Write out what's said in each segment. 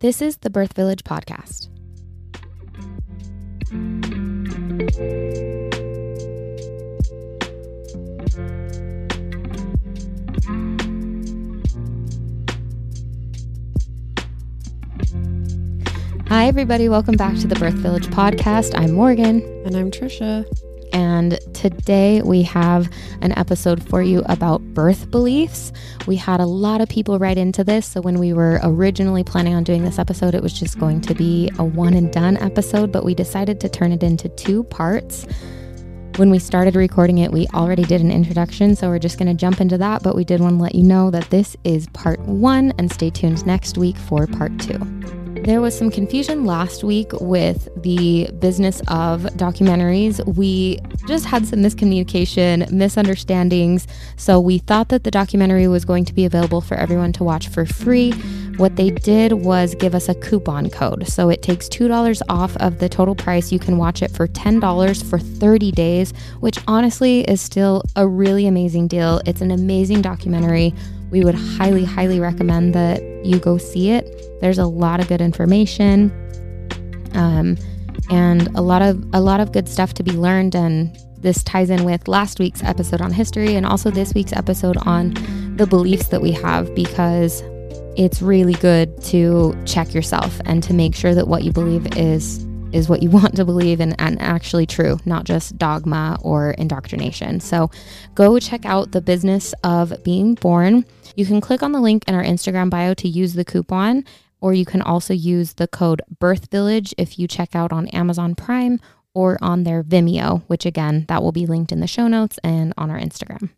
This is the Birth Village podcast. Hi, everybody. Welcome back to the Birth Village podcast. I'm Morgan. And I'm Trisha. And today we have an episode for you about birth beliefs. We had a lot of people write into this. So, when we were originally planning on doing this episode, it was just going to be a one and done episode, but we decided to turn it into two parts. When we started recording it, we already did an introduction, so we're just going to jump into that. But we did want to let you know that this is part one, and stay tuned next week for part two. There was some confusion last week with the business of documentaries. We just had some miscommunication, misunderstandings. So we thought that the documentary was going to be available for everyone to watch for free. What they did was give us a coupon code. So it takes $2 off of the total price. You can watch it for $10 for 30 days, which honestly is still a really amazing deal. It's an amazing documentary. We would highly, highly recommend that you go see it. There's a lot of good information, um, and a lot of a lot of good stuff to be learned. And this ties in with last week's episode on history, and also this week's episode on the beliefs that we have, because it's really good to check yourself and to make sure that what you believe is is what you want to believe and, and actually true, not just dogma or indoctrination. So go check out the business of being born. You can click on the link in our Instagram bio to use the coupon, or you can also use the code Birth Village if you check out on Amazon Prime or on their Vimeo, which again, that will be linked in the show notes and on our Instagram.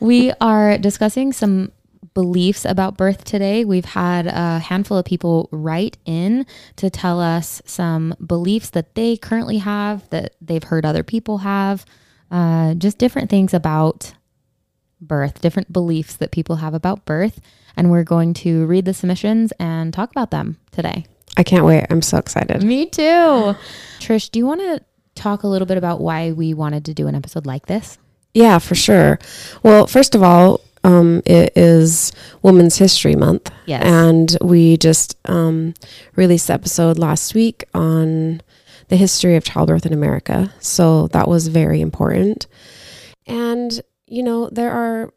We are discussing some beliefs about birth today. We've had a handful of people write in to tell us some beliefs that they currently have, that they've heard other people have, uh, just different things about birth, different beliefs that people have about birth. And we're going to read the submissions and talk about them today. I can't wait. I'm so excited. Me too. Trish, do you want to talk a little bit about why we wanted to do an episode like this? Yeah, for sure. Well, first of all, um, it is Women's History Month. Yes. And we just um, released the episode last week on the history of childbirth in America. So that was very important. And, you know, there are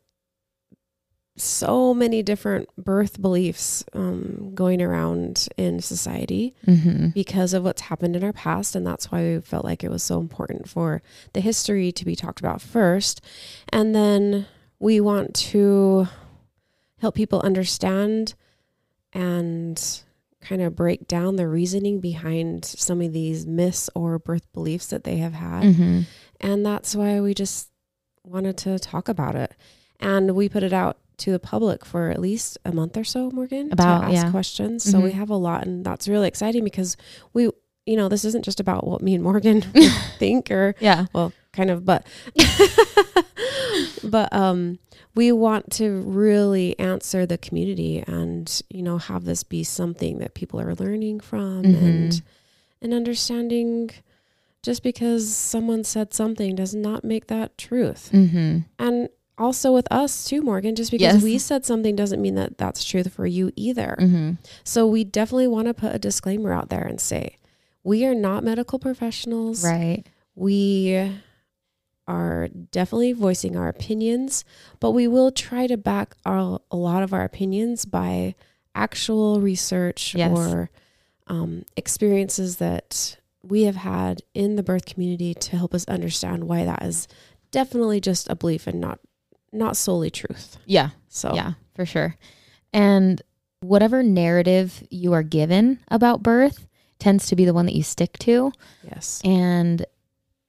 so many different birth beliefs um, going around in society Mm-hmm. because of what's happened in our past. And that's why we felt like it was so important for the history to be talked about first. And then we want to help people understand and kind of break down the reasoning behind some of these myths or birth beliefs that they have had. Mm-hmm. And that's why we just wanted to talk about it. And we put it out to the public for at least a month or so, Morgan, About, to ask yeah. questions. So we Mhm. have a lot, and that's really exciting because we, you know, this isn't just about what me and Morgan think or Yeah. well, kind of, but but um we want to really answer the community and you know have this be something that people are learning from and Mhm. and understanding just because someone said something does not make that truth Mm-hmm. and also with us too morgan just because Yes. we said something doesn't mean that that's truth for you either Mm-hmm. so we definitely want to put a disclaimer out there and say we are not medical professionals Right. we are definitely voicing our opinions, but we will try to back our, a lot of our opinions by actual research Yes. or um, experiences that we have had in the birth community to help us understand why that is definitely just a belief and not not solely truth. Yeah. So Yeah, for sure. And whatever narrative you are given about birth tends to be the one that you stick to. yes, And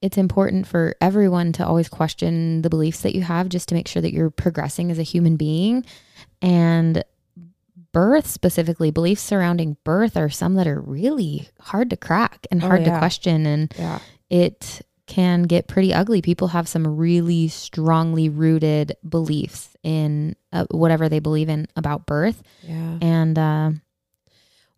it's important for everyone to always question the beliefs that you have just to make sure that you're progressing as a human being. And birth, specifically, beliefs surrounding birth are some that are really hard to crack and Oh, hard to question. And yeah, it can get pretty ugly. People have some really strongly rooted beliefs in uh, whatever they believe in about birth. yeah. And uh,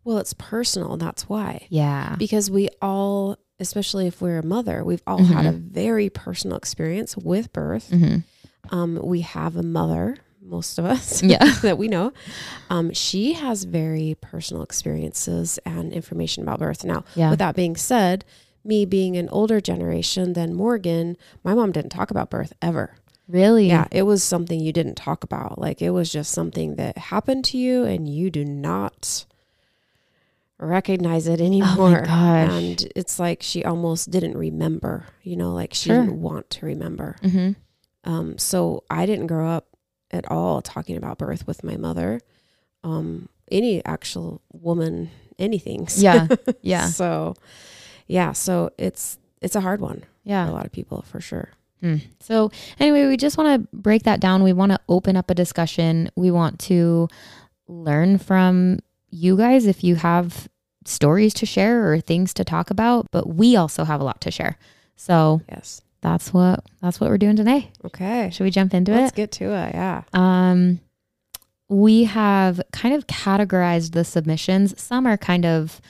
Well, it's personal. That's why. yeah. because we all especially if we're a mother we've all had a very personal experience with birth hmm um, we have a mother most of us Yeah. that we know, um, she has very personal experiences and information about birth. Now, Yeah. with that being said, me being an older generation than Morgan, my mom didn't talk about birth ever. really? Yeah, it was something you didn't talk about. Like it was just something that happened to you and you do not recognize it anymore. Oh. And it's like she almost didn't remember, you know, like she Sure. didn't want to remember. Mm-hmm. Um, so I didn't grow up at all talking about birth with my mother. Um, any actual woman, anything. Yeah. Yeah. So yeah, so it's it's a hard one Yeah. a lot of people for sure. Hmm. So, anyway, we just want to break that down. We want to open up a discussion. We want to learn from you guys if you have stories to share or things to talk about, but we also have a lot to share. So, Yes. That's what that's what we're doing today. Okay. Should we jump into it? Let's get to it. Yeah. Um we have kind of categorized the submissions. Some are kind of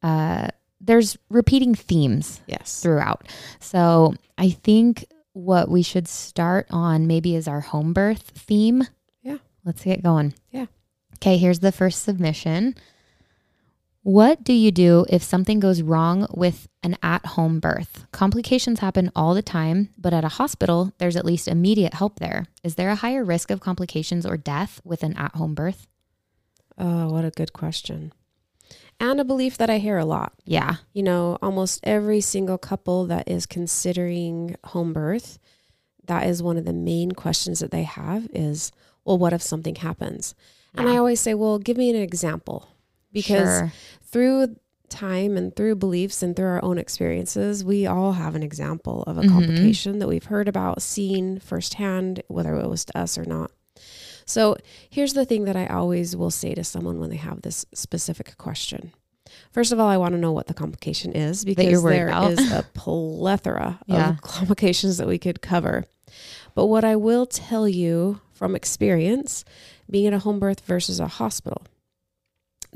uh there's repeating themes Yes. throughout. So I think what we should start on maybe is our home birth theme. Yeah. Let's get going. Yeah. Okay, here's the first submission. What do you do if something goes wrong with an at home birth? Complications happen all the time, but at a hospital, there's at least immediate help there. Is there a higher risk of complications or death with an at home birth? Oh, what a good question. And a belief that I hear a lot. Yeah. You know, almost every single couple that is considering home birth, that is one of the main questions that they have is, well, what if something happens? And I always say, well, give me an example. Because Sure. through time and through beliefs and through our own experiences, we all have an example of a Mhm. complication that we've heard about, seen firsthand, whether it was to us or not. So here's the thing that I always will say to someone when they have this specific question. First of all, I want to know what the complication is because there about. is a plethora Yeah. of complications that we could cover. But what I will tell you from experience, being at a home birth versus a hospital,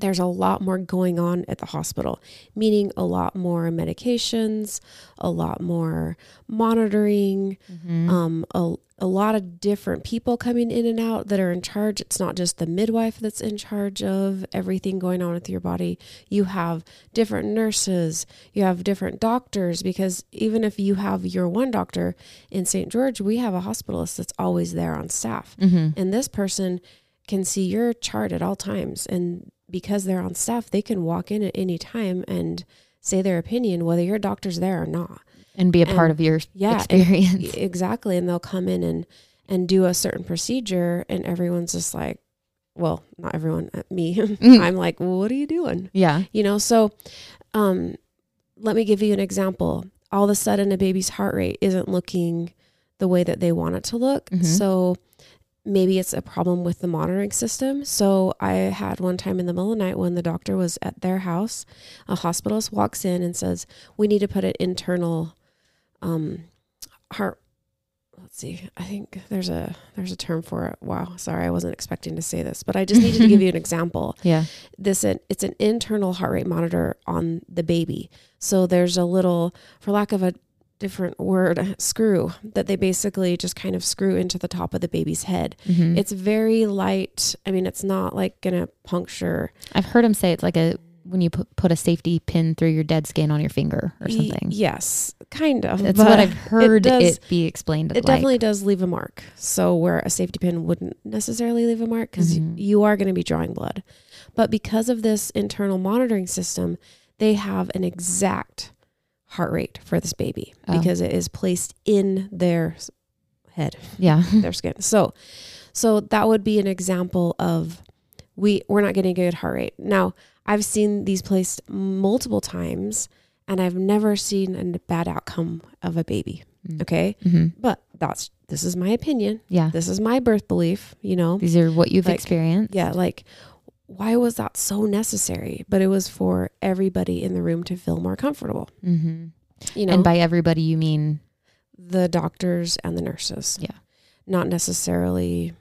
there's a lot more going on at the hospital, meaning a lot more medications, a lot more monitoring, Mhm. um, a, a lot of different people coming in and out that are in charge. It's not just the midwife that's in charge of everything going on with your body. You have different nurses, you have different doctors, because even if you have your one doctor in St. George, we have a hospitalist that's always there on staff. Mhm. And this person can see your chart at all times. And because they're on staff, they can walk in at any time and say their opinion, whether your doctor's there or not. And be a part of your yeah, and- experience. Exactly. And they'll come in and, and do a certain procedure, and everyone's just like, well, not everyone, uh, me. Mm. I'm like, what are you doing? yeah. You know, so um, let me give you an example. All of a sudden, a baby's heart rate isn't looking the way that they want it to look. Mhm. So maybe it's a problem with the monitoring system. So I had one time in the middle of the night when the doctor was at their house, a hospitalist walks in and says, "We need to put an internal um, heart." Let's see. I think there's a there's a term for it. Wow, sorry, I wasn't expecting to say this, but I just needed to give you an example Yeah. this it's an internal heart rate monitor on the baby so there's a little for lack of a different word screw that they basically just kind of screw into the top of the baby's head Mhm. it's very light i mean it's not like gonna puncture I've heard him say it's like a when you put, put a safety pin through your dead skin on your finger or something. yes kind of That's what I've heard it, does- be explained. it like. definitely does leave a mark so where a safety pin wouldn't necessarily leave a mark because Mhm. you are going to be drawing blood but because of this internal monitoring system they have an exact heart rate for this baby Oh. because it is placed in their head Yeah. their skin so so that would be an example of we we're not getting a good heart rate now i've seen these placed multiple times and i've never seen a bad outcome of a baby Mm. okay Mhm. but that's this is my opinion Yeah. this is my birth belief you know These are what you've Like, experienced. yeah like why was that so necessary but it was for everybody in the room to feel more comfortable Mm-hmm. you know And by everybody, you mean the doctors and the nurses Yeah. not necessarily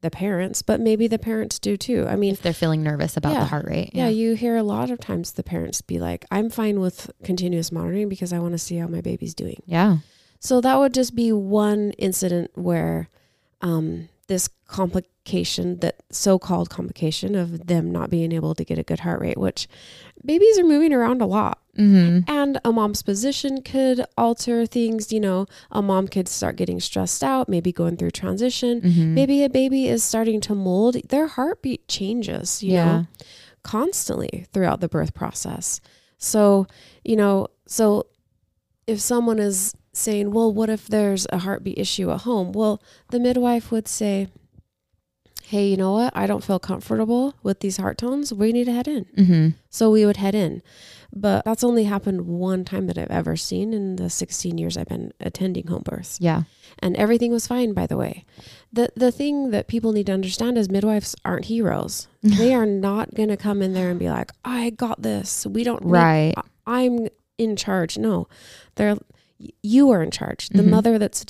the parents but maybe the parents do too i mean if they're feeling nervous about Yeah. the heart rate. yeah. you hear a lot of times the parents be like i'm fine with continuous monitoring because i want to see how my baby's doing Yeah. So that would just be one incident where um, this complication, that so called complication of them not being able to get a good heart rate, which babies are moving around a lot. Mm-hmm. And a mom's position could alter things. You know, a mom could start getting stressed out, maybe going through transition. Mm-hmm. Maybe a baby is starting to mold. Their heartbeat changes, you Yeah. know, constantly throughout the birth process. So, you know, so if someone is saying, well, what if there's a heartbeat issue at home? Well, the midwife would say, hey, you know what? I don't feel comfortable with these heart tones. We need to head in. Mm-hmm. So we would head in. But that's only happened one time that I've ever seen in the 16 years I've been attending home births. Yeah. And everything was fine, by the way. The, the thing that people need to understand is midwives aren't heroes. they are not going to come in there and be like, I got this. We don't need- Right. I'm in charge. No, they're, you are in charge. The Mhm. mother that's,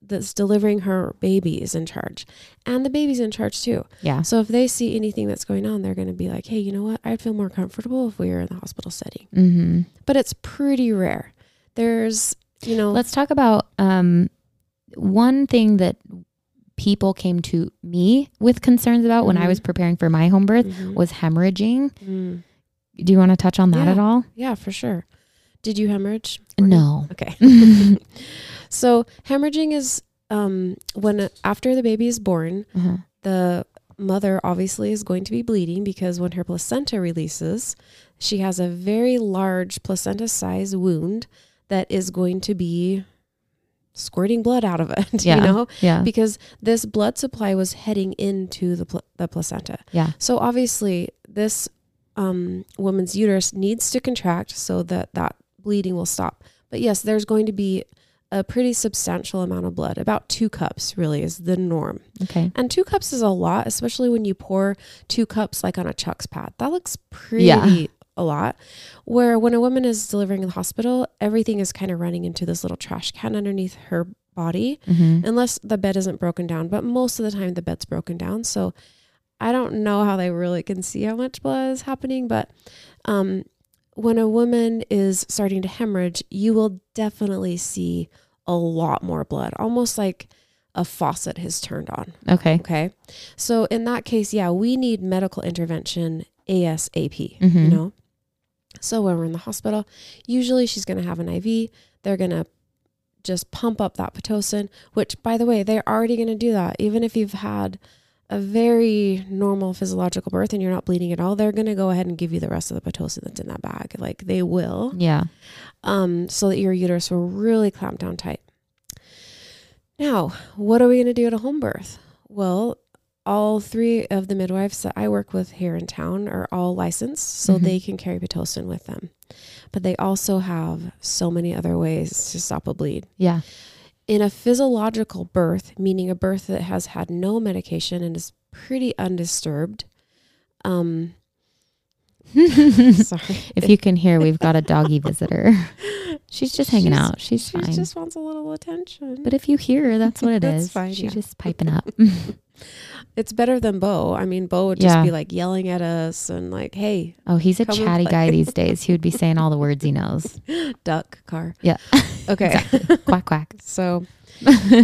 that's delivering her baby is in charge and the baby's in charge too. Yeah. So if they see anything that's going on, they're going to be like, hey, you know what? I'd feel more comfortable if we were in the hospital setting. Mm-hmm. But it's pretty rare. There's, you know, Let's talk about um, one thing that people came to me with concerns about when I Mhm. was preparing for my home birth Mhm. was hemorrhaging. Mm. Do you want to touch on that Yeah. at all? yeah, for sure. Did you hemorrhage? No. Okay. so hemorrhaging is um, when after the baby is born, Uh-huh. the mother obviously is going to be bleeding because when her placenta releases, she has a very large placenta size wound that is going to be squirting blood out of it, Yeah. you know, Yeah. because this blood supply was heading into the, pl- the placenta. Yeah. So obviously, this um, woman's uterus needs to contract so that that bleeding will stop. But yes, there's going to be a pretty substantial amount of blood. About two cups really is the norm. Okay. And two cups is a lot, especially when you pour two cups like on a Chux pad. That looks pretty Yeah. a lot. Where when a woman is delivering in the hospital, everything is kind of running into this little trash can underneath her body, Mm-hmm. unless the bed isn't broken down. But most of the time, the bed's broken down. So I don't know how they really can see how much blood is happening. But um, when a woman is starting to hemorrhage, you will definitely see a lot more blood, almost like a faucet has turned on. Okay. Okay. So in that case, yeah, we need medical intervention ASAP, Mhm. you know? So when we're in the hospital, usually she's going to have an IV. They're going to just pump up that Pitocin, which by the way, they're already going to do that. Even if you've had a very normal physiological birth and you're not bleeding at all, they're going to go ahead and give you the rest of the Pitocin that's in that bag. Like they will Yeah. um, so that your uterus will really clamp down tight. Now, what are we going to do at a home birth? Well, all three of the midwives that I work with here in town are all licensed, so Mhm. they can carry Pitocin with them. But they also have so many other ways to stop a bleed. Yeah. In a physiological birth, meaning a birth that has had no medication and is pretty undisturbed, um, sorry. if you can hear, we've got a doggy visitor. She's just hanging She's- out. She's She fine. just wants a little attention. but if you hear her, that's what it is. That's fine, She's yeah. just piping up. It's better than Bo. I mean, Bo would just Yeah. be like yelling at us and like, "Hey, oh, he's a chatty guy these days. He would be saying all the words he knows. duck car." Yeah. Okay. quack quack. so,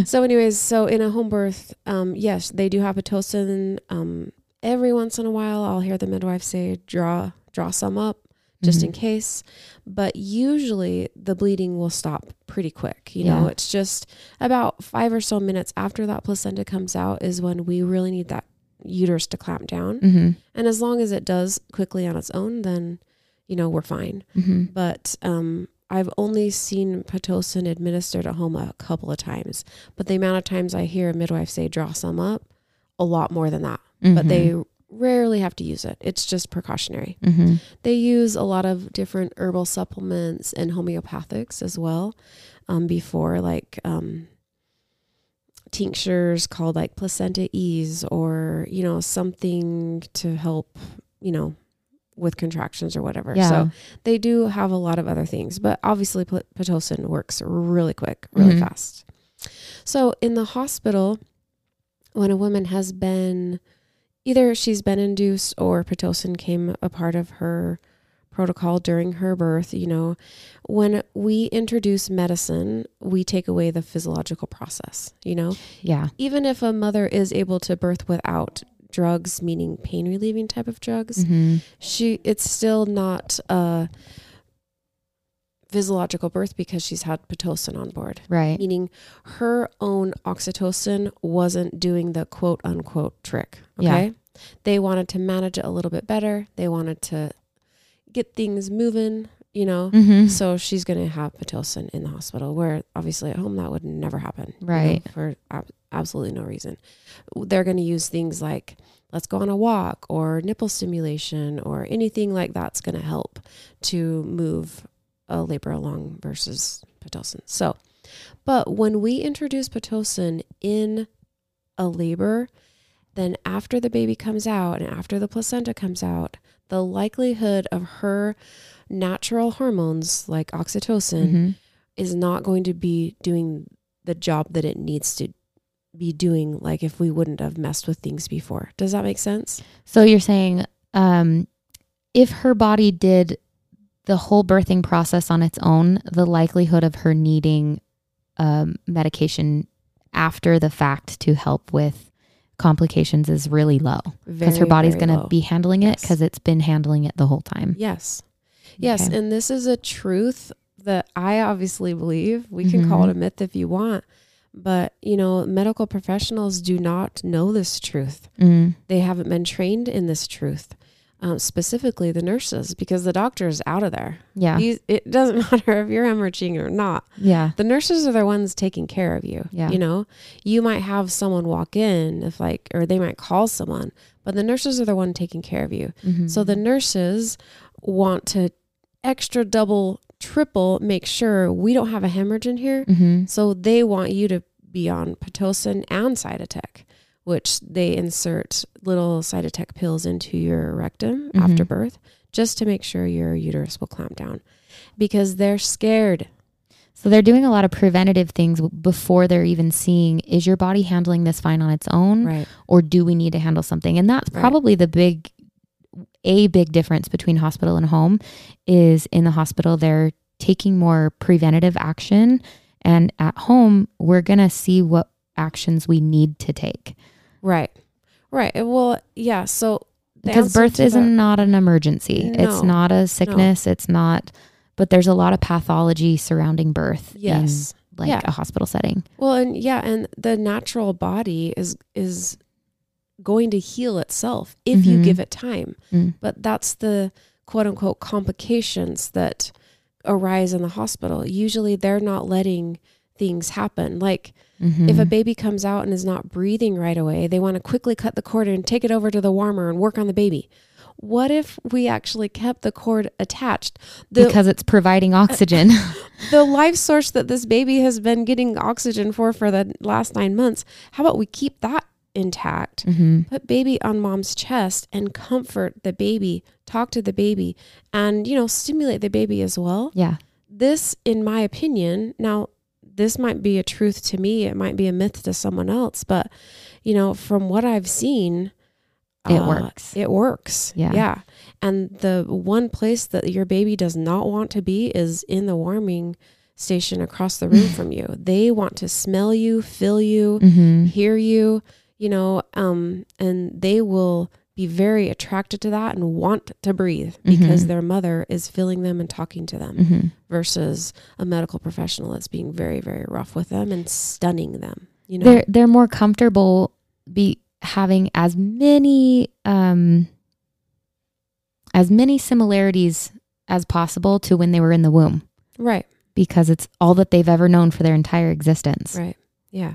so anyways, so in a home birth, um, yes, they do have pitocin. Um, every once in a while, I'll hear the midwife say, "Draw, draw some up." Just in Mhm. case, but usually the bleeding will stop pretty quick. You know, it's just about five or so minutes after that placenta comes out is when we really need that uterus to clamp down. Mm-hmm. And as long as it does quickly on its own, then, you know, we're fine. Mm-hmm. But um, I've only seen Pitocin administered at home a couple of times. But the amount of times I hear a midwife say, draw some up, a lot more than that. But they rarely have to use it. It's just precautionary. Mm-hmm. They use a lot of different herbal supplements and homeopathics as well um, before, like um, tinctures called like placenta ease or, you know, something to help, you know, with contractions or whatever. Yeah. So they do have a lot of other things, but obviously P- Pitocin works really quick, really Mhm. fast. So in the hospital, when a woman has been either she's been induced or Pitocin came a part of her protocol during her birth, you know, when we introduce medicine, we take away the physiological process, you know? Yeah. Even if a mother is able to birth without drugs, meaning pain relieving type of drugs, Mhm. she it's still not a physiological birth because she's had pitocin on board. Right. Meaning her own oxytocin wasn't doing the quote unquote trick. Yeah. Okay. They wanted to manage it a little bit better. They wanted to get things moving, you know. Mhm. So she's going to have pitocin in the hospital, where obviously at home that would never happen, you know, Right. for ab- absolutely no reason. They're going to use things like let's go on a walk or nipple stimulation or anything like that's going to help to move a labor along versus pitocin. So, but when we introduce pitocin in a labor, then after the baby comes out and after the placenta comes out, the likelihood of her natural hormones like oxytocin Mhm. is not going to be doing the job that it needs to be doing like if we wouldn't have messed with things before. Does that make sense? So you're saying um, if her body did the whole birthing process on its own, the likelihood of her needing um, medication after the fact to help with complications is really low because her body's going to be handling it Yes. because it's been handling it the whole time. Yes. Yes, Okay. and this is a truth that I obviously believe. We can call it a myth if you want, but you know, medical professionals do not know this truth. Mm, They haven't been trained in this truth. Um, specifically the nurses, because the doctor is out of there. yeah. He's, it doesn't matter if you're hemorrhaging or not. yeah. The nurses are the ones taking care of you. Yeah. You know, you might have someone walk in if like, or they might call someone, but the nurses are the one taking care of you. Mhm. So the nurses want to extra double, triple make sure we don't have a hemorrhage in here. Mhm. So they want you to be on Pitocin and Cytotec, which they insert little Cytotec pills into your rectum Mhm. after birth just to make sure your uterus will clamp down because they're scared. So they're doing a lot of preventative things before they're even seeing is your body handling this fine on its own Right. or do we need to handle something? And that's Right. probably the big a big difference between hospital and home is in the hospital they're taking more preventative action and at home we're going to see what actions we need to take Right. Right. Well, yeah. So because birth is that- not an emergency. it's not a sickness, it's not but there's a lot of pathology surrounding birth yes. like Yeah. a hospital setting. Well, and yeah, and the natural body is is going to heal itself if you Mhm. give it time. Mm. But that's the quote unquote complications that arise in the hospital. Usually they're not letting things happen. Like if a Mhm. baby comes out and is not breathing right away, they want to quickly cut the cord and take it over to the warmer and work on the baby. What if we actually kept the cord attached? The, because it's providing oxygen. the life source that this baby has been getting oxygen for for the last nine months, how about we keep that intact? hmm Put baby on mom's chest and comfort the baby, talk to the baby, and, you know, stimulate the baby as well. Yeah. This, in my opinion, now, this might be a truth to me, it might be a myth to someone else, but, you know, from what I've seen, It uh, works. It works. Yeah. Yeah. And the one place that your baby does not want to be is in the warming station across the room from you. They want to smell you, feel you, hmm hear you, you know, um, and they will be very attracted to that and want to breathe because Mhm. their mother is filling them and talking to them hmm versus a medical professional that's being very, very rough with them and stunning them. You know, They're they're more comfortable be having as many um as many similarities as possible to when they were in the womb right. because it's all that they've ever known for their entire existence. Right. Yeah.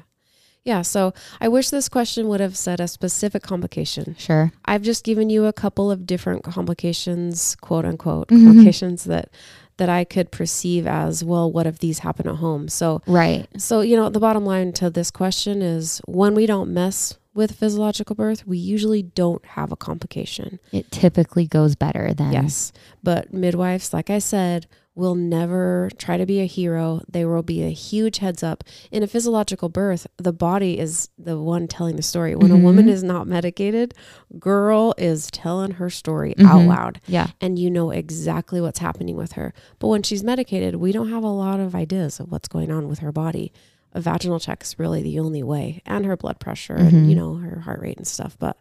Yeah. So I wish this question would have said a specific complication. Sure. I've just given you a couple of different complications, quote unquote, Mhm. complications that that I could perceive as, well, what if these happen at home? So Right. so you know, the bottom line to this question is when we don't mess with physiological birth, we usually don't have a complication. It typically goes better than Yes. But midwives, like I said, will never try to be a hero. There will be a huge heads up. In a physiological birth, the body is the one telling the story. When Mhm. a woman is not medicated, girl is telling her story out Mhm. loud Yeah. and you know exactly what's happening with her. But when she's medicated, we don't have a lot of ideas of what's going on with her body. A vaginal check is really the only way, and her blood pressure Mhm. and you know her heart rate and stuff. But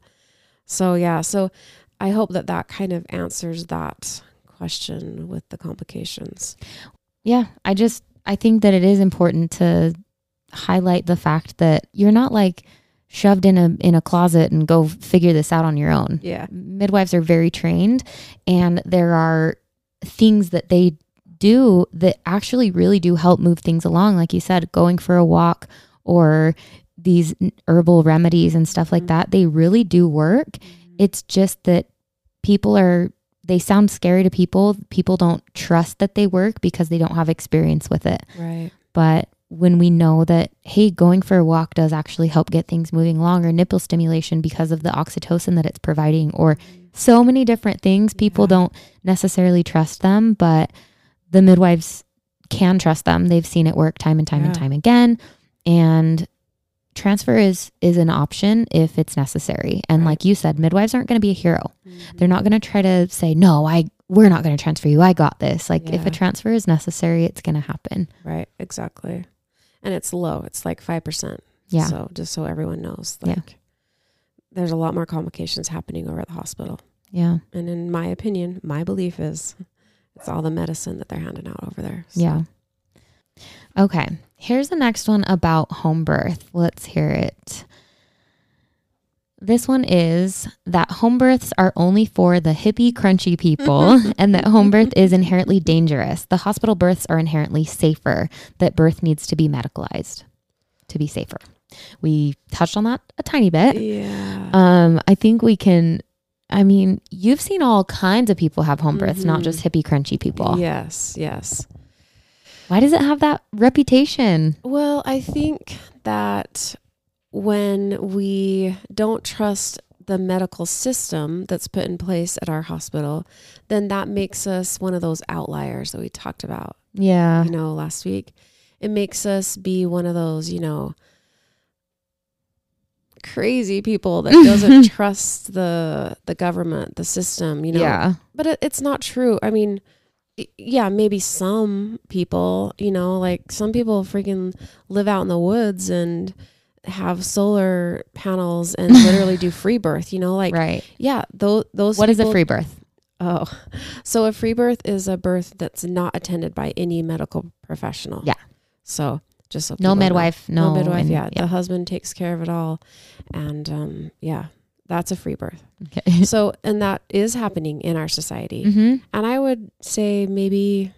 so yeah, so I hope that that kind of answers that question with the complications. Yeah, I just I think that it is important to highlight the fact that you're not like shoved in a in a closet and go figure this out on your own. Yeah, Midwives are very trained and there are things that they do that actually really do help move things along like you said going for a walk or these herbal remedies and stuff like Mhm. that they really do work it's just that people are they sound scary to people. People don't trust that they work because they don't have experience with it. Right. but when we know that hey going for a walk does actually help get things moving along or nipple stimulation because of the oxytocin that it's providing or so many different things people Yeah. don't necessarily trust them but the midwives can trust them. They've seen it work time and time and time again. And transfer is is an option if it's necessary and Right. like you said midwives aren't going to be a hero Mm-hmm. they're not going to try to say no i we're not going to transfer you i got this like if a transfer is necessary it's going to happen Right, exactly. And it's low. It's like 5%. yeah So just so everyone knows, Yeah. like there's a lot more complications happening over at the hospital. yeah And in my opinion, my belief is it's all the medicine that they're handing out over there. So, Yeah. Okay. Here's the next one about home birth. Let's hear it. This one is that home births are only for the hippie, crunchy people, and that home birth is inherently dangerous. The hospital births are inherently safer, that birth needs to be medicalized to be safer. We touched on that a tiny bit. Yeah. Um, I think we can. I mean, you've seen all kinds of people have home births, not Mhm. just hippie, crunchy people. Yes, yes. Why does it have that reputation? Well, I think that when we don't trust the medical system that's put in place at our hospital, then that makes us one of those outliers that we talked about, Yeah. you know, last week. It makes us be one of those, you know, crazy people that doesn't trust the the government, the system, you know. Yeah. But it, it's not true. I mean, yeah, maybe some people, you know, like some people freaking live out in the woods and have solar panels and literally do free birth, you know, like right. yeah, those those What is a free birth? Oh. So a free birth is a birth that's not attended by any medical professional. Yeah. So just so No people know. midwife. No, No, midwife, and- yeah. The husband takes care of it all. And um yeah, that's a free birth. Okay. So and that is happening in our society. hmm And I would say maybe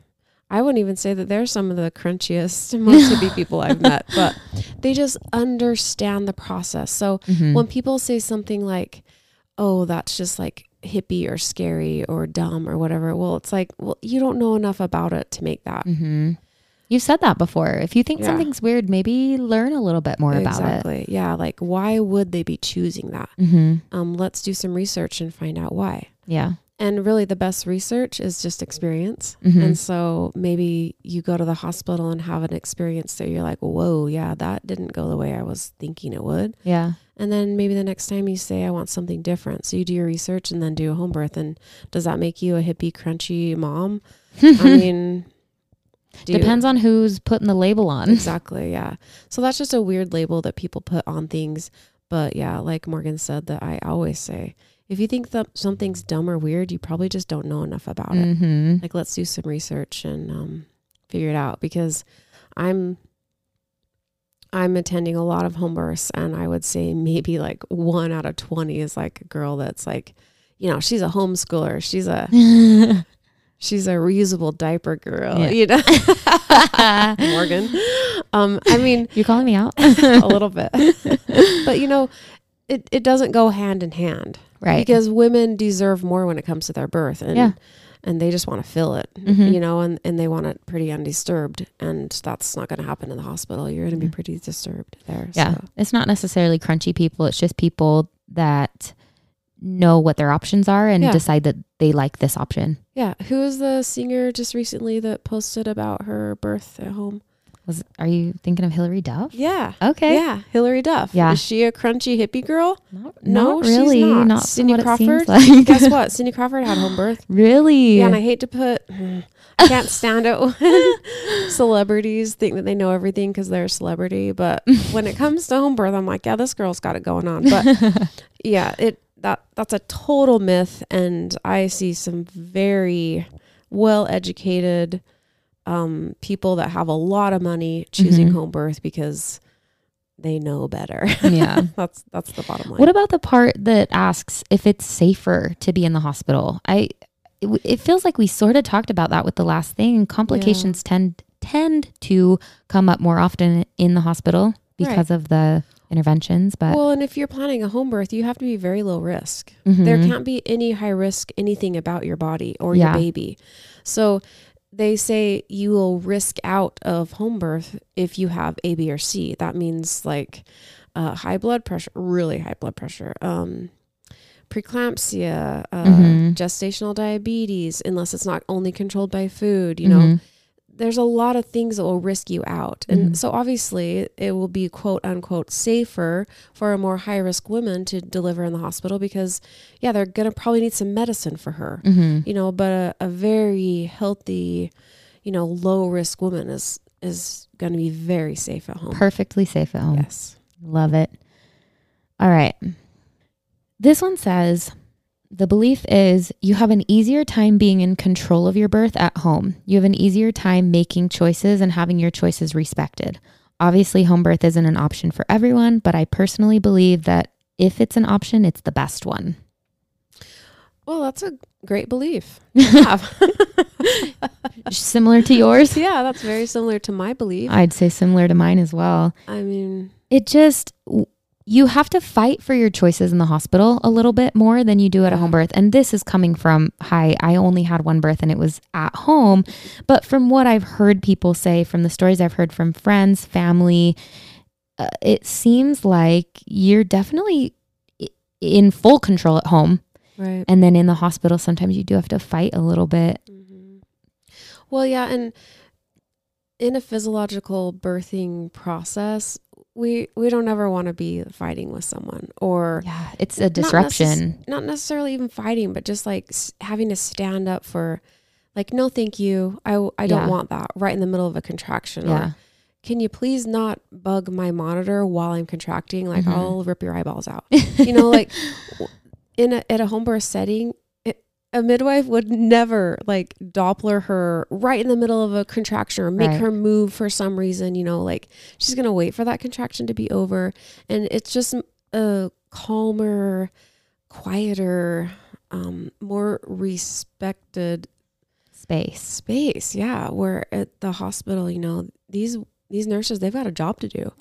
I wouldn't even say that they're some of the crunchiest, most hippie people I've met, but they just understand the process. So hmm when people say something like, "Oh, that's just like hippie or scary or dumb or whatever," well, it's like, well, you don't know enough about it to make that. hmm You've said that before. If you think Yeah. something's weird, maybe learn a little bit more about it. exactly. Yeah. Like, why would they be choosing that? it. hmm Um, let's do some research and find out why. Yeah. And really, the best research is just experience. Mhm. And so maybe you go to the hospital and have an experience that you're like, whoa, yeah, that didn't go the way I was thinking it would. Yeah. And then maybe the next time you say, I want something different. So you do your research and then do a home birth. And does that make you a hippie, crunchy mom? I mean, do Depends on who's putting the label on. Exactly. Yeah. So that's just a weird label that people put on things. But yeah, like Morgan said, that I always say, if you think that something's dumb or weird, you probably just don't know enough about it. hmm Like, let's do some research and um, figure it out because I'm. I'm attending a lot of home births, and I would say maybe like one out of 20 is like a girl that's like, you know, she's a homeschooler. She's a she's a reusable diaper girl, Yeah. you know, Morgan. Um, I mean, You're calling me out? a little bit, but you know, it, it doesn't go hand in hand right. because women deserve more when it comes to their birth and Yeah. and they just want to feel it Mhm. you know and, and they want it pretty undisturbed and that's not going to happen in the hospital you're going to be Mhm. pretty disturbed there Yeah. so. It's not necessarily crunchy people. It's just people that know what their options are and Yeah. decide that they like this option. Yeah. Who was the singer just recently that posted about her birth at home? Was are you thinking of Hilary Duff? Yeah. Okay. Yeah. Hilary Duff. Yeah. Is she a crunchy hippie girl? Not, No, not she's really. not. Not, Cindy what it seems Crawford? like. Guess what? Cindy Crawford had home birth. really? Yeah, and I hate to put. Hmm, I can't stand it when celebrities think that they know everything because they're a celebrity. But when it comes to home birth, I'm like, yeah, this girl's got it going on. But yeah, it that that's a total myth, and I see some very well educated um, people that have a lot of money choosing Mhm. home birth because they know better. yeah. that's that's the bottom line. What about the part that asks if it's safer to be in the hospital? I it, it feels like we sort of talked about that with the last thing. Complications tend tend to come up more often in the hospital because of the interventions, but well, and if you're planning a home birth, you have to be very low risk. There Mhm. can't be any high risk anything about your body or Yeah. your baby. So they say you will risk out of home birth if you have A, B, or C. That means like uh, high blood pressure, really high blood pressure, um, preeclampsia, uh, Mhm. gestational diabetes, unless it's not only controlled by food. You know, Mhm. There's a lot of things that will risk you out. And Mhm. so obviously it will be quote unquote safer for a more high risk woman to deliver in the hospital because yeah, they're going to probably need some medicine for her, Mhm. you know, but a, a very healthy, you know, low risk woman is, is going to be very safe at home. perfectly safe at home. Yes. Love it. All right. This one says the belief is you have an easier time being in control of your birth at home. You have an easier time making choices and having your choices respected. Obviously, home birth isn't an option for everyone, but I personally believe that if it's an option, it's the best one. Well, that's a great belief. Similar to yours? yeah, that's very similar to my belief. I'd say similar to mine as well. I mean, it just you have to fight for your choices in the hospital a little bit more than you do at a home birth. And this is coming from hi i only had one birth and it was at home. But from what i've heard people say from the stories i've heard from friends family uh, it seems like you're definitely in full control at home. Right. and then in the hospital sometimes you do have to fight a little bit. Hmm Well, yeah, and in a physiological birthing process, we we don't ever want to be fighting with someone or yeah it's a Not necess- disruption not necessarily even fighting, but just like s- having to stand up for like no thank you. I I don't Yeah. want that right in the middle of a contraction yeah or can you please not bug my monitor while I'm contracting? Like Mhm. I'll rip your eyeballs out. you know, like w- in a at a home birth setting, a midwife would never like Doppler her right in the middle of a contraction or make Right. her move for some reason. You know, like she's gonna wait for that contraction to be over, and it's just a calmer, quieter, um, more respected space space. Yeah, where at the hospital, you know, these these nurses they've got a job to do.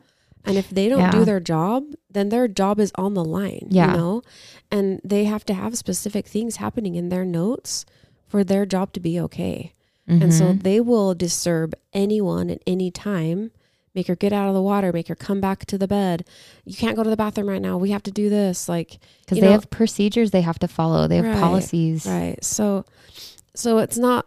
And if they don't Yeah. do their job, then their job is on the line, Yeah. you know? And they have to have specific things happening in their notes for their job to be okay. And so Mhm. they will disturb anyone at any time, make her get out of the water, make her come back to the bed. You can't go to the bathroom right now. We have to do this. Like, because they know- have procedures they have to follow they have Right, policies right. So, so it's not,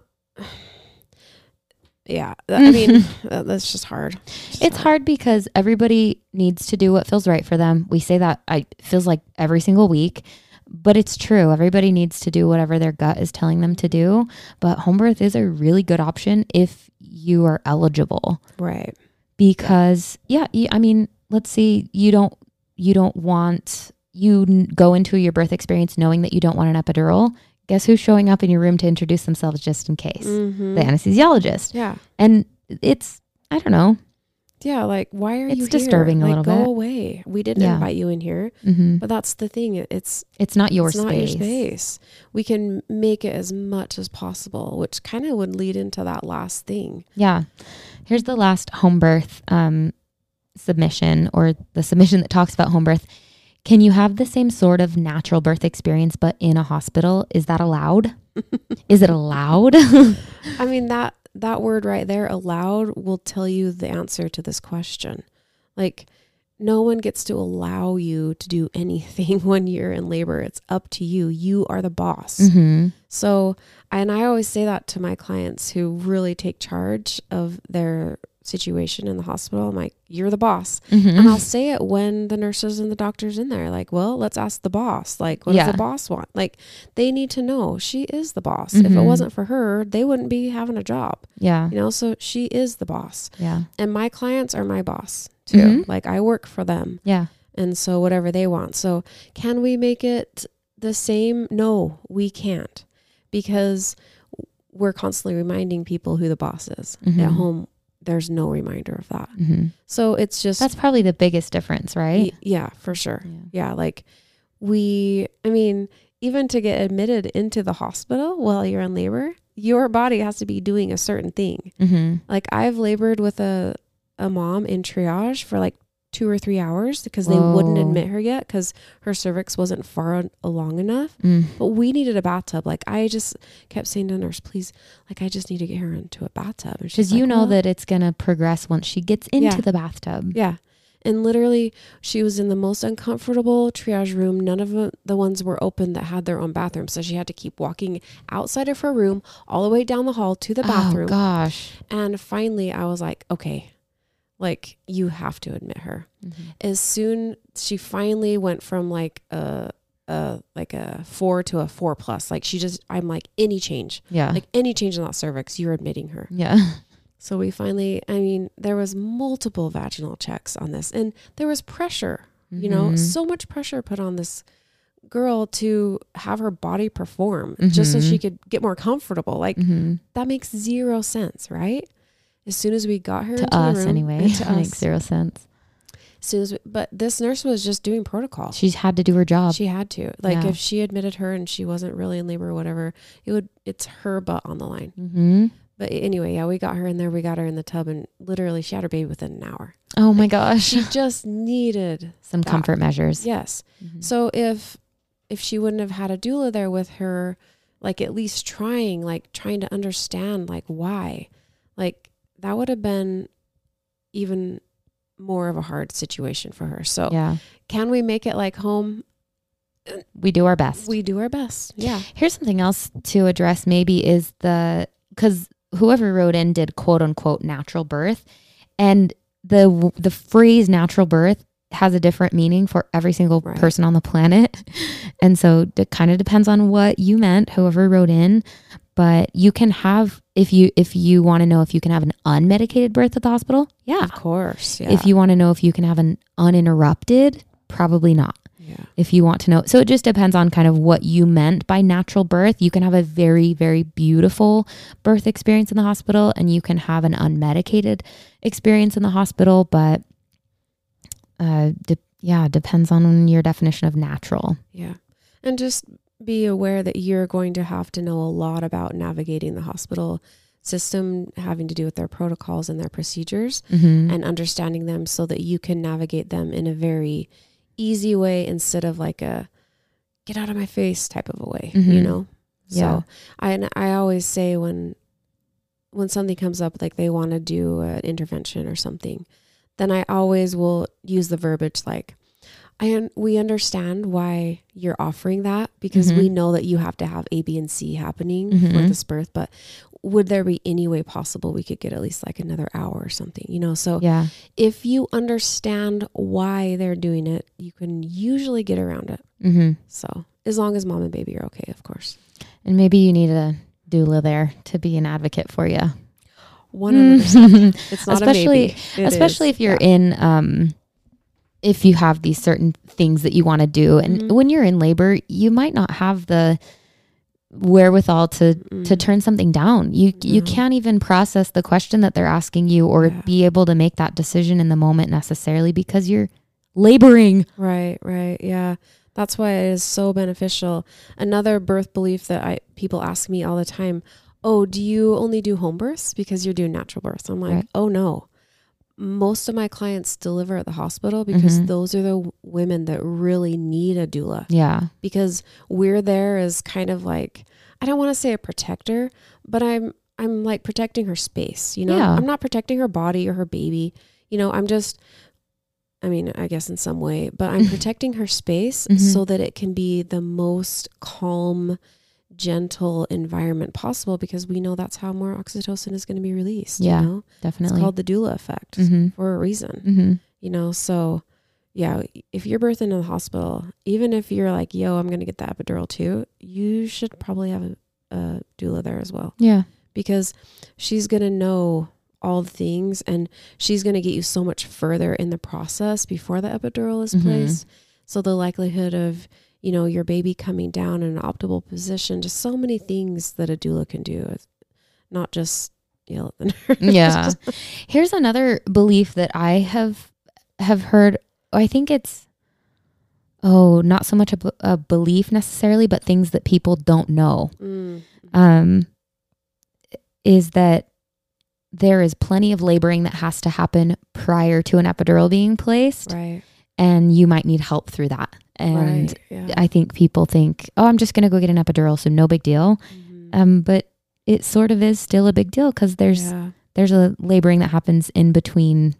yeah, I mean, that's just hard. just It's hard because everybody needs to do what feels right for them. We say that I feels like every single week, but it's true. Everybody needs to do whatever their gut is telling them to do. But home birth is a really good option if you are eligible Right. because yeah, I mean, let's see you don't you don't want you go into your birth experience knowing that you don't want an epidural. Guess who's showing up in your room to introduce themselves just in case? Mhm. The anesthesiologist. Yeah. And it's I don't know. Yeah. Like, why are It's you disturbing a here? little like, bit. Go away. We didn't Yeah. invite you in here. hmm But that's the thing. It's It's not your it's space. not your space. We can make it as much as possible, which kind of would lead into that last thing. Yeah. Here's the last home birth um, submission or the submission that talks about home birth. Can you have the same sort of natural birth experience but in a hospital? Is that allowed? Is it allowed? I mean that that word right there, allowed, will tell you the answer to this question. Like no one gets to allow you to do anything when you're in labor. It's up to you. You are the boss. Mm-hmm. So, and I always say that to my clients who really take charge of their situation in the hospital. I'm like, you're the boss. Mm-hmm. And I'll say it when the nurses and the doctors in there, like, well, let's ask the boss. Like, what Yeah. does the boss want? Like, they need to know she is the boss. If it Mhm. wasn't for her, they wouldn't be having a job. yeah. You know, so she is the boss. Yeah. And my clients are my boss too. Mhm. Like I work for them. Yeah. And so whatever they want. So can we make it the same? No, we can't. Because we're constantly reminding people who the boss is. Mhm. At home, there's no reminder of that. Mm-hmm. So it's just That's probably the biggest difference, right? y- yeah, for sure. Yeah. Yeah, like we I mean, even to get admitted into the hospital while you're in labor, your body has to be doing a certain thing. Mm-hmm. Like I've labored with a a mom in triage for like two or three hours because they wouldn't admit her yet because her cervix wasn't far along enough. Mm. But we needed a bathtub. Like I just kept saying to the nurse, please, like I just need to get her into a bathtub. Because you like, know "Well, that it's going to progress once she gets into Yeah. the bathtub. Yeah. And literally, she was in the most uncomfortable triage room. None of the- the ones were open that had their own bathroom. So she had to keep walking outside of her room, all the way down the hall to the bathroom. Oh, gosh. And finally, I was like, okay, like you have to admit her. Mm-hmm. As soon she finally went from like a, a like a four to a four plus, like she just, I'm like, any change, Yeah. like any change in that cervix, you're admitting her. yeah. So we finally, I mean, there was multiple vaginal checks on this, and there was pressure. You know, Mhm. so much pressure put on this girl to have her body perform just so Mhm. she could get more comfortable. Like Mhm. that makes zero sense, right? As soon as we got her To us, room, anyway. to It makes zero sense. as soon as we, but this nurse was just doing protocol. She's had to do her job. She had to. Like Yeah. if she admitted her and she wasn't really in labor or whatever, it would it's her butt on the line. mm-hmm. But anyway, yeah, we got her in there. We got her in the tub, and literally, she had her baby within an hour. Oh my gosh. She just needed Some that. comfort measures. yes. Mhm. So if if she wouldn't have had a doula there with her, like at least trying, like trying to understand, like why, like that would have been even more of a hard situation for her. So yeah. can we make it like home? We do our best. We do our best. Yeah. Here's something else to address maybe is the because whoever wrote in did quote unquote natural birth and the the phrase natural birth has a different meaning for every single Right. person on the planet. And so it kind of depends on what you meant, whoever wrote in. But you can have if you if you want to know if you can have an unmedicated birth at the hospital, yeah. Of course. Yeah. If you want to know if you can have an uninterrupted, probably not yeah. if you want to know. So it just depends on kind of what you meant by natural birth. You can have a very, very beautiful birth experience in the hospital, and you can have an unmedicated experience in the hospital. But uh, de- yeah, depends on your definition of natural. Yeah. And just be aware that you're going to have to know a lot about navigating the hospital system, having to do with their protocols and their procedures, Mm-hmm. and understanding them so that you can navigate them in a very easy way instead of like a get out of my face type of a way, you Mhm. know? Yeah. So I, I always say when, when something comes up, like they want to do an intervention or something, then I always will use the verbiage like, I un- we understand why you're offering that because we know that you have to have A, B, and C happening for Mhm. this birth. But would there be any way possible we could get at least like another hour or something? You know, so Yeah. if you understand why they're doing it, you can usually get around it. Mm-hmm. So as long as mom and baby are okay, of course. And maybe you need a doula there to be an advocate for you. One hundred percent. It's not Especially-. Especially is. if you're Yeah. in um if you have these certain things that you want to do and Mhm. when you're in labor you might not have the wherewithal to Mm. to turn something down you you can't even process the question that they're asking you or Yeah. be able to make that decision in the moment necessarily because you're laboring Right, right. Yeah. That's why it is so beneficial. Another birth belief that I people ask me all the time, "Oh, do you only do home births because you're doing natural births?" I'm like, Right. "Oh no. Most of my clients deliver at the hospital because Mhm. those are the women that really need a doula yeah because we're there as kind of like I don't want to say a protector, but I'm I'm like protecting her space, you know? Yeah. I'm not protecting her body or her baby. You know, I'm just I mean, I guess in some way, but I'm protecting her space Mhm. so that it can be the most calm, gentle environment possible because we know that's how more oxytocin is going to be released. Yeah, You know? Definitely. It's called the doula effect hmm for a reason, hmm you know? So, yeah, if you're birthing in the hospital, even if you're like, yo, I'm going to get the epidural too, you should probably have a, a doula there as well Yeah. because she's going to know all the things and she's going to get you so much further in the process before the epidural is Mhm. placed. So the likelihood of, you know, your baby coming down in an optimal position, just so many things that a doula can do. It's not just yell at the nurse. Yeah. Here's another belief that I have have heard. I think it's oh, not so much a belief necessarily, but things that people don't know. Mm. Um, is that there is plenty of laboring that has to happen prior to an epidural being placed, Right. and you might need help through that. And right. Yeah. I think people think, oh, I'm just going to go get an epidural, so no big deal. Mhm. Um, but it sort of is still a big deal because there's yeah. there's a laboring that happens in between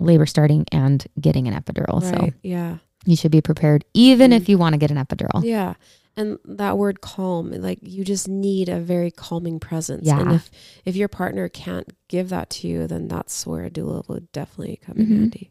labor starting and getting an epidural. So Yeah. you should be prepared, even Mm. if you want to get an epidural. Yeah. And that word calm, like you just need a very calming presence. And Yeah. if if your partner can't give that to you, then that's where a doula would definitely come in Mhm. handy.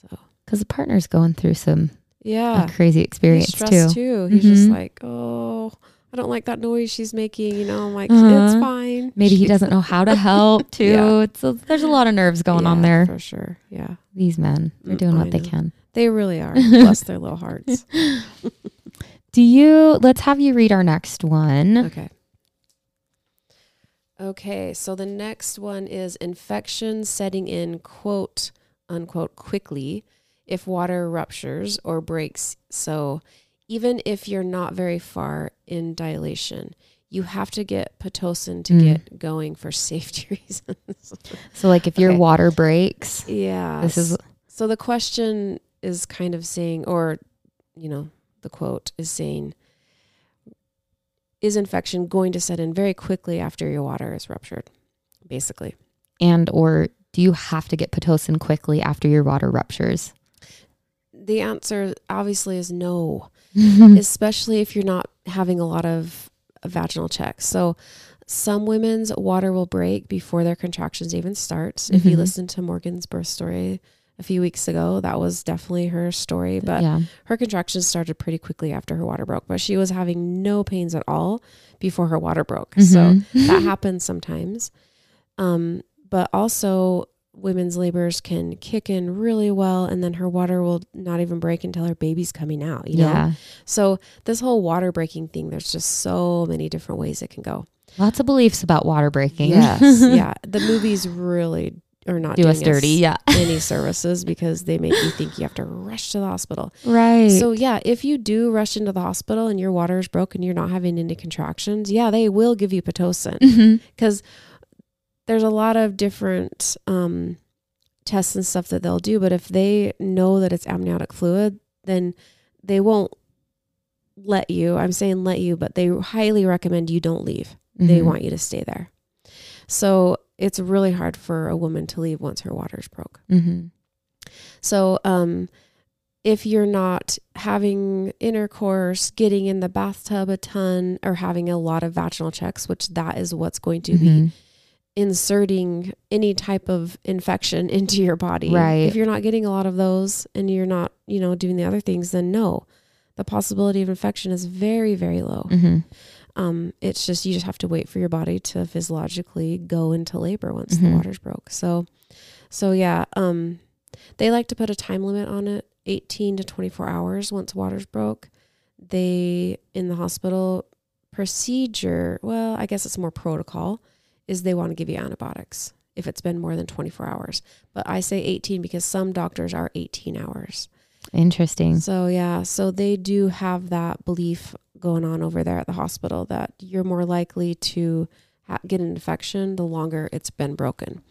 So Because the partner's going through some yeah. a crazy experience too. stressed too. He's just Mhm. like, Oh, I don't like that noise she's making, you know. I'm like, Uh-huh. it's fine. Maybe he doesn't know how to help too. Yeah. It's a, there's a lot of nerves going on there. For sure. Yeah. These men, they're Mm, doing I what they can. They really are. Bless their little hearts. Do you? Let's have you read our next one. Okay. Okay, so the next one is infection setting in quote unquote quickly if water ruptures or breaks. So even if you're not very far in dilation, you have to get pitocin to Mm. get going for safety reasons. So, like, if your Okay. water breaks, yeah. this is So the question is kind of saying, or, you know, the quote is saying, is infection going to set in very quickly after your water is ruptured? Basically. and or do you have to get pitocin quickly after your water ruptures? The answer obviously is no, Mm-hmm. especially if you're not having a lot of vaginal checks. So some women's water will break before their contractions even starts. If you Mhm. listen to Morgan's birth story a few weeks ago, that was definitely her story. But yeah. her contractions started pretty quickly after her water broke, but she was having no pains at all before her water broke. So Mhm. that happens sometimes. Um, but also, women's labors can kick in really well, and then her water will not even break until her baby's coming out. You know, so this whole water breaking thing, there's just so many different ways it can go. Lots of beliefs about water breaking. Yes, yeah. The movies really are not Do doing us dirty. Yeah. any services because they make you think you have to rush to the hospital. Right. So yeah, if you do rush into the hospital and your water is broken, you're not having any contractions. Yeah, they will give you pitocin Mhm. because there's a lot of different um, tests and stuff that they'll do. But if they know that it's amniotic fluid, then they won't let you. I'm saying let you, but they highly recommend you don't leave. They Mhm. want you to stay there. So it's really hard for a woman to leave once her water's broke. Mhm. So, um, if you're not having intercourse, getting in the bathtub a ton, or having a lot of vaginal checks, which that is what's going to be Mhm. Inserting any type of infection into your body. Right. If you're not getting a lot of those and you're not, you know, doing the other things, then no, the possibility of infection is very, very low. Mhm. Um, it's just you just have to wait for your body to physiologically go into labor once Mhm. the water's broke. So, so yeah, um, they like to put a time limit on it, eighteen to twenty four hours once water's broke. They in the hospital procedure. Well, I guess it's more protocol. Is they want to give you antibiotics if it's been more than twenty four hours. But I say eighteen because some doctors are eighteen hours. Interesting. So yeah, so they do have that belief going on over there at the hospital that you're more likely to ha- get an infection the longer it's been broken,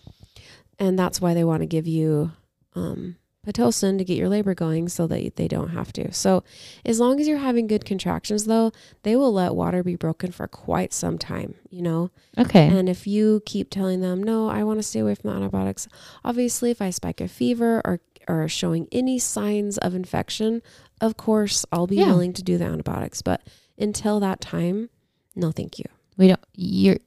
and that's why they want to give you um, Pitocin to get your labor going so that they don't have to. So, as long as you're having good contractions, though, they will let water be broken for quite some time, you know? Okay. And if you keep telling them, no, I want to stay away from the antibiotics, obviously, if I spike a fever or, or showing any signs of infection, of course, I'll be Yeah. willing to do the antibiotics. But until that time, no, thank you. we don't, you're,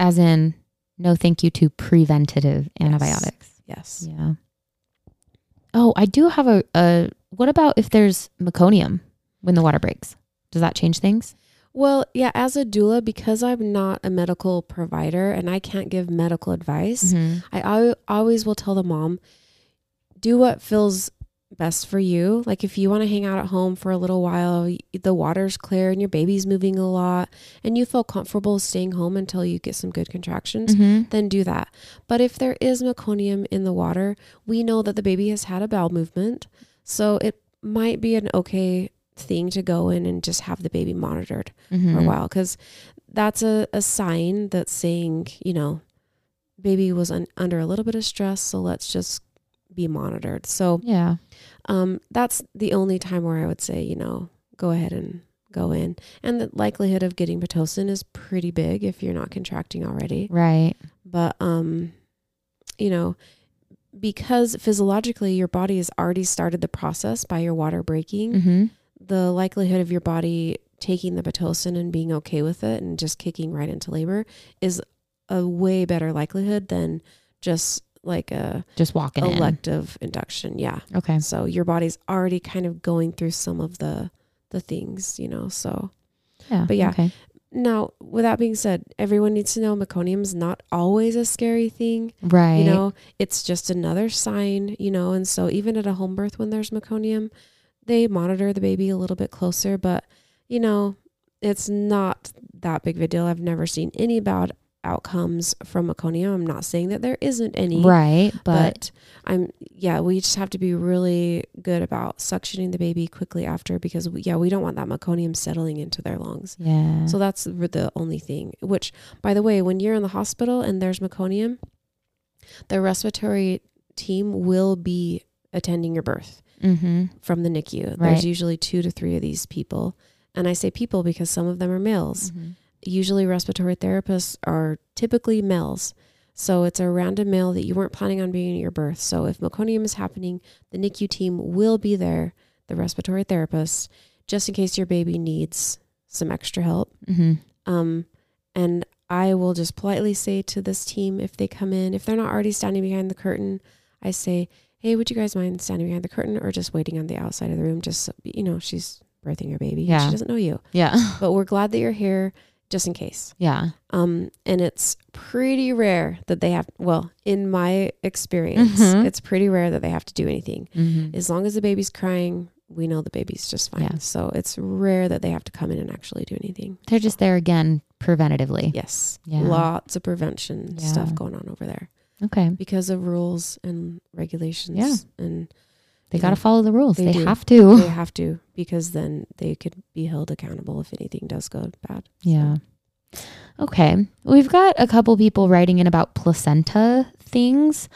as in, no thank you to preventative antibiotics. Yes. Yeah. Oh, I do have a, a, what about if there's meconium when the water breaks? Does that change things? Well, yeah, as a doula, because I'm not a medical provider and I can't give medical advice, Mhm. I al- always will tell the mom, do what feels best for you. Like if you want to hang out at home for a little while, the water's clear and your baby's moving a lot, and you feel comfortable staying home until you get some good contractions, Mhm. then do that. But if there is meconium in the water, we know that the baby has had a bowel movement, so it might be an okay thing to go in and just have the baby monitored for a Mhm. while because that's a, a sign that's saying, you know, baby was un- under a little bit of stress, so let's just be monitored. So Yeah. um, that's the only time where I would say, you know, go ahead and go in. And the likelihood of getting Pitocin is pretty big if you're not contracting already. Right. But, um, you know, because physiologically your body has already started the process by your water breaking, hmm the likelihood of your body taking the Pitocin and being okay with it and just kicking right into labor is a way better likelihood than just like a Just walking in. elective induction. Yeah. Okay. So your body's already kind of going through some of the the things, you know. So Yeah. But yeah. Okay. now, with that being said, everyone needs to know meconium is not always a scary thing. Right. You know, it's just another sign, you know, and so even at a home birth when there's meconium, they monitor the baby a little bit closer, but you know, it's not that big of a deal. I've never seen any bad outcomes from meconium. I'm not saying that there isn't any. Right. But, But I'm yeah, we just have to be really good about suctioning the baby quickly after because we, yeah, we don't want that meconium settling into their lungs. yeah. So that's the only thing. Which, by the way, when you're in the hospital and there's meconium, the respiratory team will be attending your birth mm-hmm. from the NICU. Right. There's usually two to three of these people. And I say people because some of them are males. Mm-hmm. Usually, respiratory therapists are typically males. So it's a random male that you weren't planning on being at your birth. So if meconium is happening, the NICU team will be there, the respiratory therapist, just in case your baby needs some extra help. Mm-hmm. Um, and I will just politely say to this team if they come in, if they're not already standing behind the curtain, I say, "Hey, would you guys mind standing behind the curtain or just waiting on the outside of the room? Just so- you know, she's birthing her baby. Yeah. She doesn't know you, Yeah. but we're glad that you're here, just in case." Yeah. Um, and it's pretty rare that they have. Well, in my experience, Mhm. it's pretty rare that they have to do anything. Mm-hmm. As long as the baby's crying, we know the baby's just fine. Yeah. So it's rare that they have to come in and actually do anything. They're just there again preventatively. Yes. Yeah. Lots of prevention Yeah. stuff going on over there Okay. because of rules and regulations. Yeah. And They got to follow the rules. They They, have to. they have to because then they could be held accountable if anything does go bad. So, Yeah. Okay. We've got a couple people writing in about placenta things.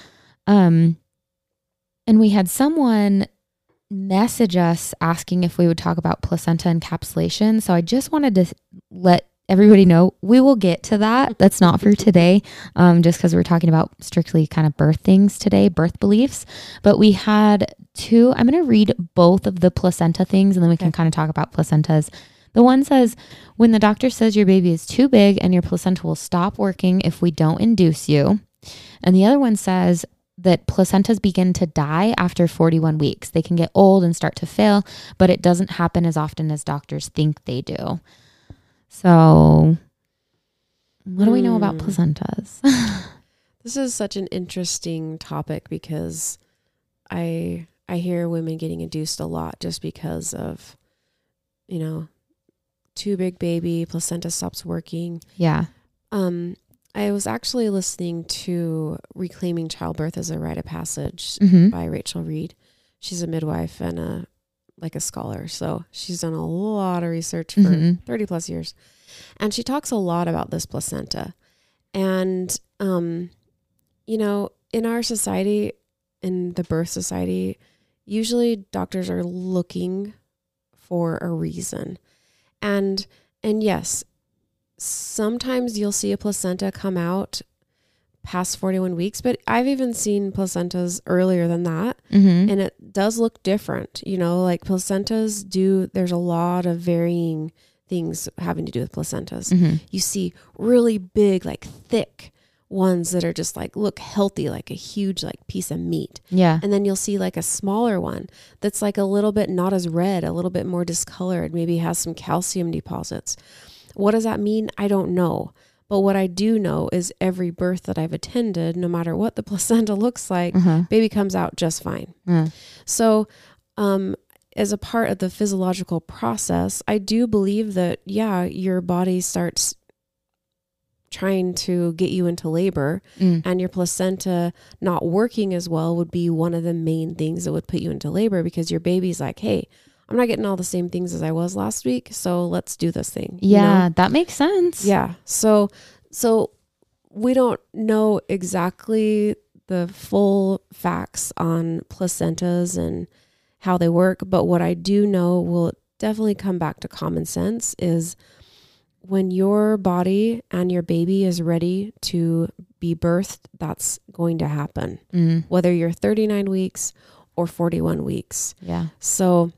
Um and we had someone message us asking if we would talk about placenta encapsulation. So I just wanted to let everybody know we will get to that. That's not for today, um, just because we're talking about strictly kind of birth things today, birth beliefs. But we had two. I'm going to read both of the placenta things and then we can kind of talk about placentas. The one says, when the doctor says your baby is too big and your placenta will stop working if we don't induce you. And the other one says that placentas begin to die after 41 weeks. They can get old and start to fail, but it doesn't happen as often as doctors think they do. So, what do we know about Hmm. placentas? This is such an interesting topic because I I hear women getting induced a lot just because of you know too big baby placenta stops working. yeah. Um, I was actually listening to Reclaiming Childbirth as a Rite of Passage hmm by Rachel Reed. She's a midwife and a like a scholar, so she's done a lot of research for Mhm. 30 plus years. And she talks a lot about this placenta. And um you know, in our society in the birth society, usually doctors are looking for a reason. And and yes, sometimes you'll see a placenta come out past 41 weeks, but I've even seen placentas earlier than that Mm-hmm. and it does look different. You know, like placentas do there's a lot of varying things having to do with placentas. Mm-hmm. You see really big like thick ones that are just like look healthy like a huge like piece of meat. Yeah. And then you'll see like a smaller one that's like a little bit not as red, a little bit more discolored, maybe has some calcium deposits. What does that mean? I don't know. But what I do know is every birth that I've attended, no matter what the placenta looks like, Uh-huh. baby comes out just fine. Uh, So, um, as a part of the physiological process, I do believe that, yeah, your body starts trying to get you into labor, mm. and your placenta not working as well would be one of the main things that would put you into labor because your baby's like, hey, I'm not getting all the same things as I was last week, so let's do this thing. you know? Yeah, that makes sense. Yeah. So so we don't know exactly the full facts on placentas and how they work, but what I do know will definitely come back to common sense is when your body and your baby is ready to be birthed, that's going to happen. Mm. Whether you're 39 weeks or 41 weeks. Yeah. So,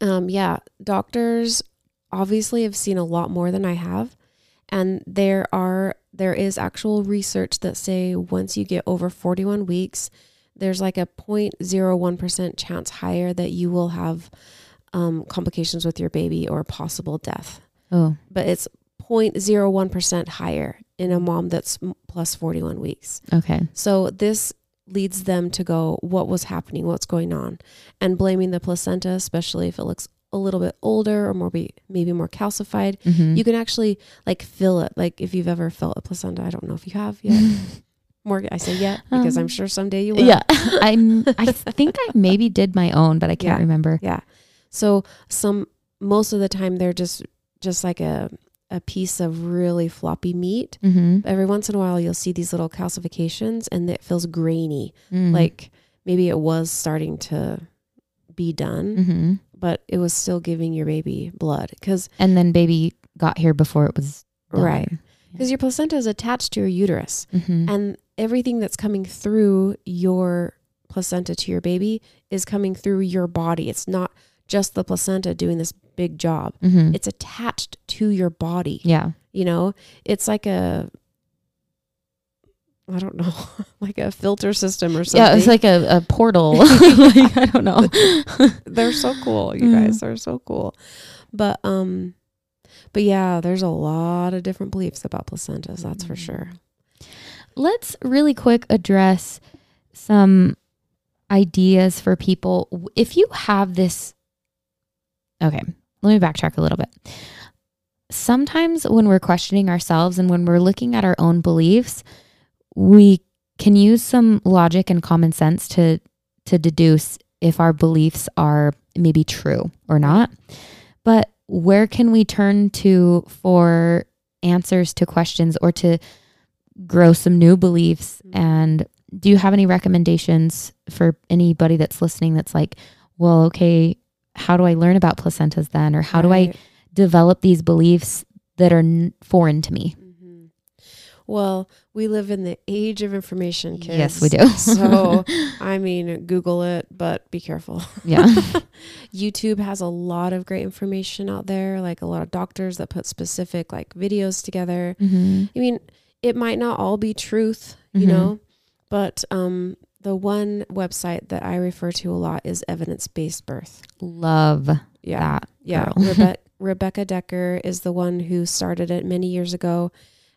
um, yeah, doctors obviously have seen a lot more than I have, and there are there is actual research that say once you get over 41 weeks, there's like a 0.01% chance higher that you will have um, complications with your baby or possible death. Oh. But it's 0.01% higher in a mom that's plus 41 weeks. Okay. So this leads them to go, what was happening? What's going on? And blaming the placenta, especially if it looks a little bit older or more be, maybe more calcified. Mm-hmm. You can actually like feel it. Like if you've ever felt a placenta, I don't know if you have yet. More, I say yet because I'm Um, sure someday you will. yeah. I'm. I think I maybe did my own, but I can't Yeah. remember. Yeah. So some most of the time they're just just like a a piece of really floppy meat. Mm-hmm. Every once in a while you'll see these little calcifications and it feels grainy. Mm. Like maybe it was starting to be done, Mm-hmm. but it was still giving your baby blood cuz And then baby got here before it was done. right. Cuz your placenta is attached to your uterus Mm-hmm. and everything that's coming through your placenta to your baby is coming through your body. It's not just the placenta doing this big job. mm-hmm. It's attached to your body. Yeah. You know, it's like a, I don't know, like a filter system or something. Yeah. It's like a, a portal. like, I don't know. they're so cool, you Mm. guys. They're so cool. But um, but yeah, there's a lot of different beliefs about placentas. That's for Mhm. sure. Let's really quick address some ideas for people. If you have this, okay, let me backtrack a little bit. Sometimes when we're questioning ourselves and when we're looking at our own beliefs, we can use some logic and common sense to to deduce if our beliefs are maybe true or not. But where can we turn to for answers to questions or to grow some new beliefs Mhm. and do you have any recommendations for anybody that's listening that's like well okay how do i learn about placentas then or how do i develop these beliefs that are n- foreign to me Mm-hmm. Well, we live in the age of information, kids. yes we do so, I mean, Google it, but be careful. yeah YouTube has a lot of great information out there, like a lot of doctors that put specific like videos together. hmm I mean, it might not all be truth, you Mhm. know, but um, the one website that I refer to a lot is Evidence Based Birth. love Yeah. that Yeah. Rebe- Rebecca Dekker is the one who started it many years ago,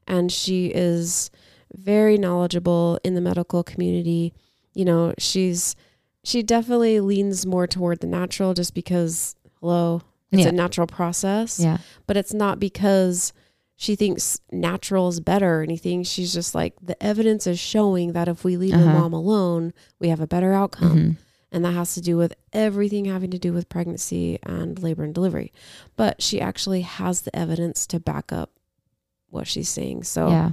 and she is very knowledgeable in the medical community. You know, she's she definitely leans more toward the natural, just because hello, it's Yeah. a natural process. yeah But it's not because she thinks natural is better or anything. She's just like the evidence is showing that if we leave the Uh-huh. mom alone, we have a better outcome Mhm. and that has to do with everything having to do with pregnancy and labor and delivery. But she actually has the evidence to back up what she's saying. So yeah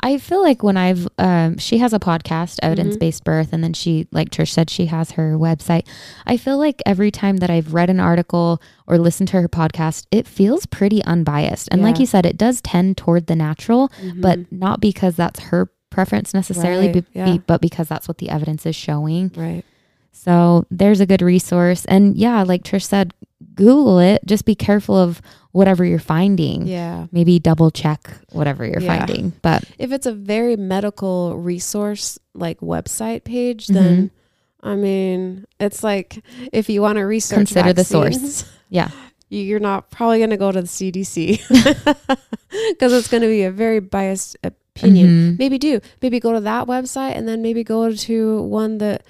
I feel like when I've, um, she has a podcast, Evidence Based Birth, and then she, like Trish said, she has her website. I feel like every time that I've read an article or listened to her podcast, it feels pretty unbiased. And like you said, it does tend toward the natural, Mhm. but not because that's her preference necessarily, Right, be- yeah. be- but because that's what the evidence is showing. right. So there's a good resource. And yeah, like Trish said, Google it. Just be careful of whatever you're finding. Yeah. Maybe double check whatever you're Yeah. finding. But If it's a very medical resource like website page, Mm-hmm. then I mean, it's like if you want to research Consider the source. yeah, you're not probably going to go to the CDC because it's going to be a very biased opinion. Mhm. Maybe do. Maybe go to that website and then maybe go to one that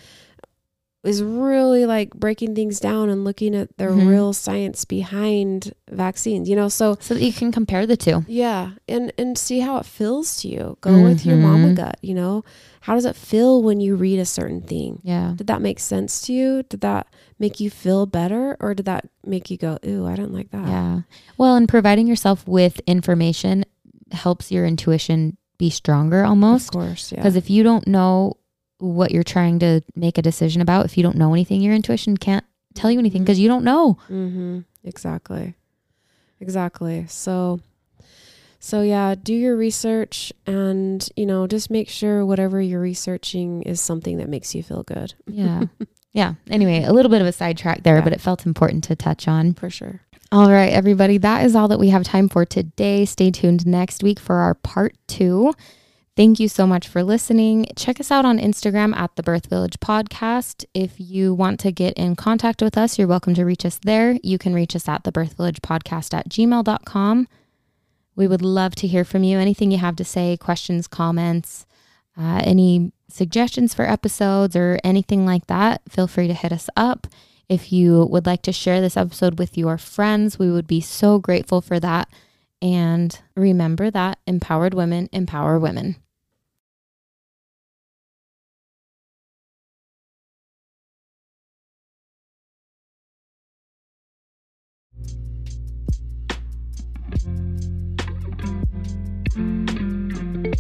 is really like breaking things down and looking at the Mhm. real science behind vaccines, you know? So, so that you can compare the two. yeah, and and see how it feels to you. Go with your mama Mhm. gut, you know? How does it feel when you read a certain thing? Yeah. Did that make sense to you? Did that make you feel better or did that make you go, "Ooh, I don't like that." Yeah. Well, and providing yourself with information helps your intuition be stronger almost. Of course, yeah. Because if you don't know what you're trying to make a decision about, if you don't know anything, your intuition can't tell you anything because you don't know. Mm-hmm. Exactly. Exactly. So, so yeah, do your research and, you know, just make sure whatever you're researching is something that makes you feel good. Yeah. yeah. Anyway, a little bit of a sidetrack there, Yeah. but it felt important to touch on. For sure. All right, everybody, that is all that we have time for today. Stay tuned next week for our part two. Thank you so much for listening. Check us out on Instagram at the Birth Village Podcast. If you want to get in contact with us, you're welcome to reach us there. You can reach us at the Birth Village Podcast at gmail.com. We would love to hear from you. Anything you have to say, questions, comments, uh, any suggestions for episodes or anything like that, feel free to hit us up. If you would like to share this episode with your friends, we would be so grateful for that. And remember that empowered women empower women.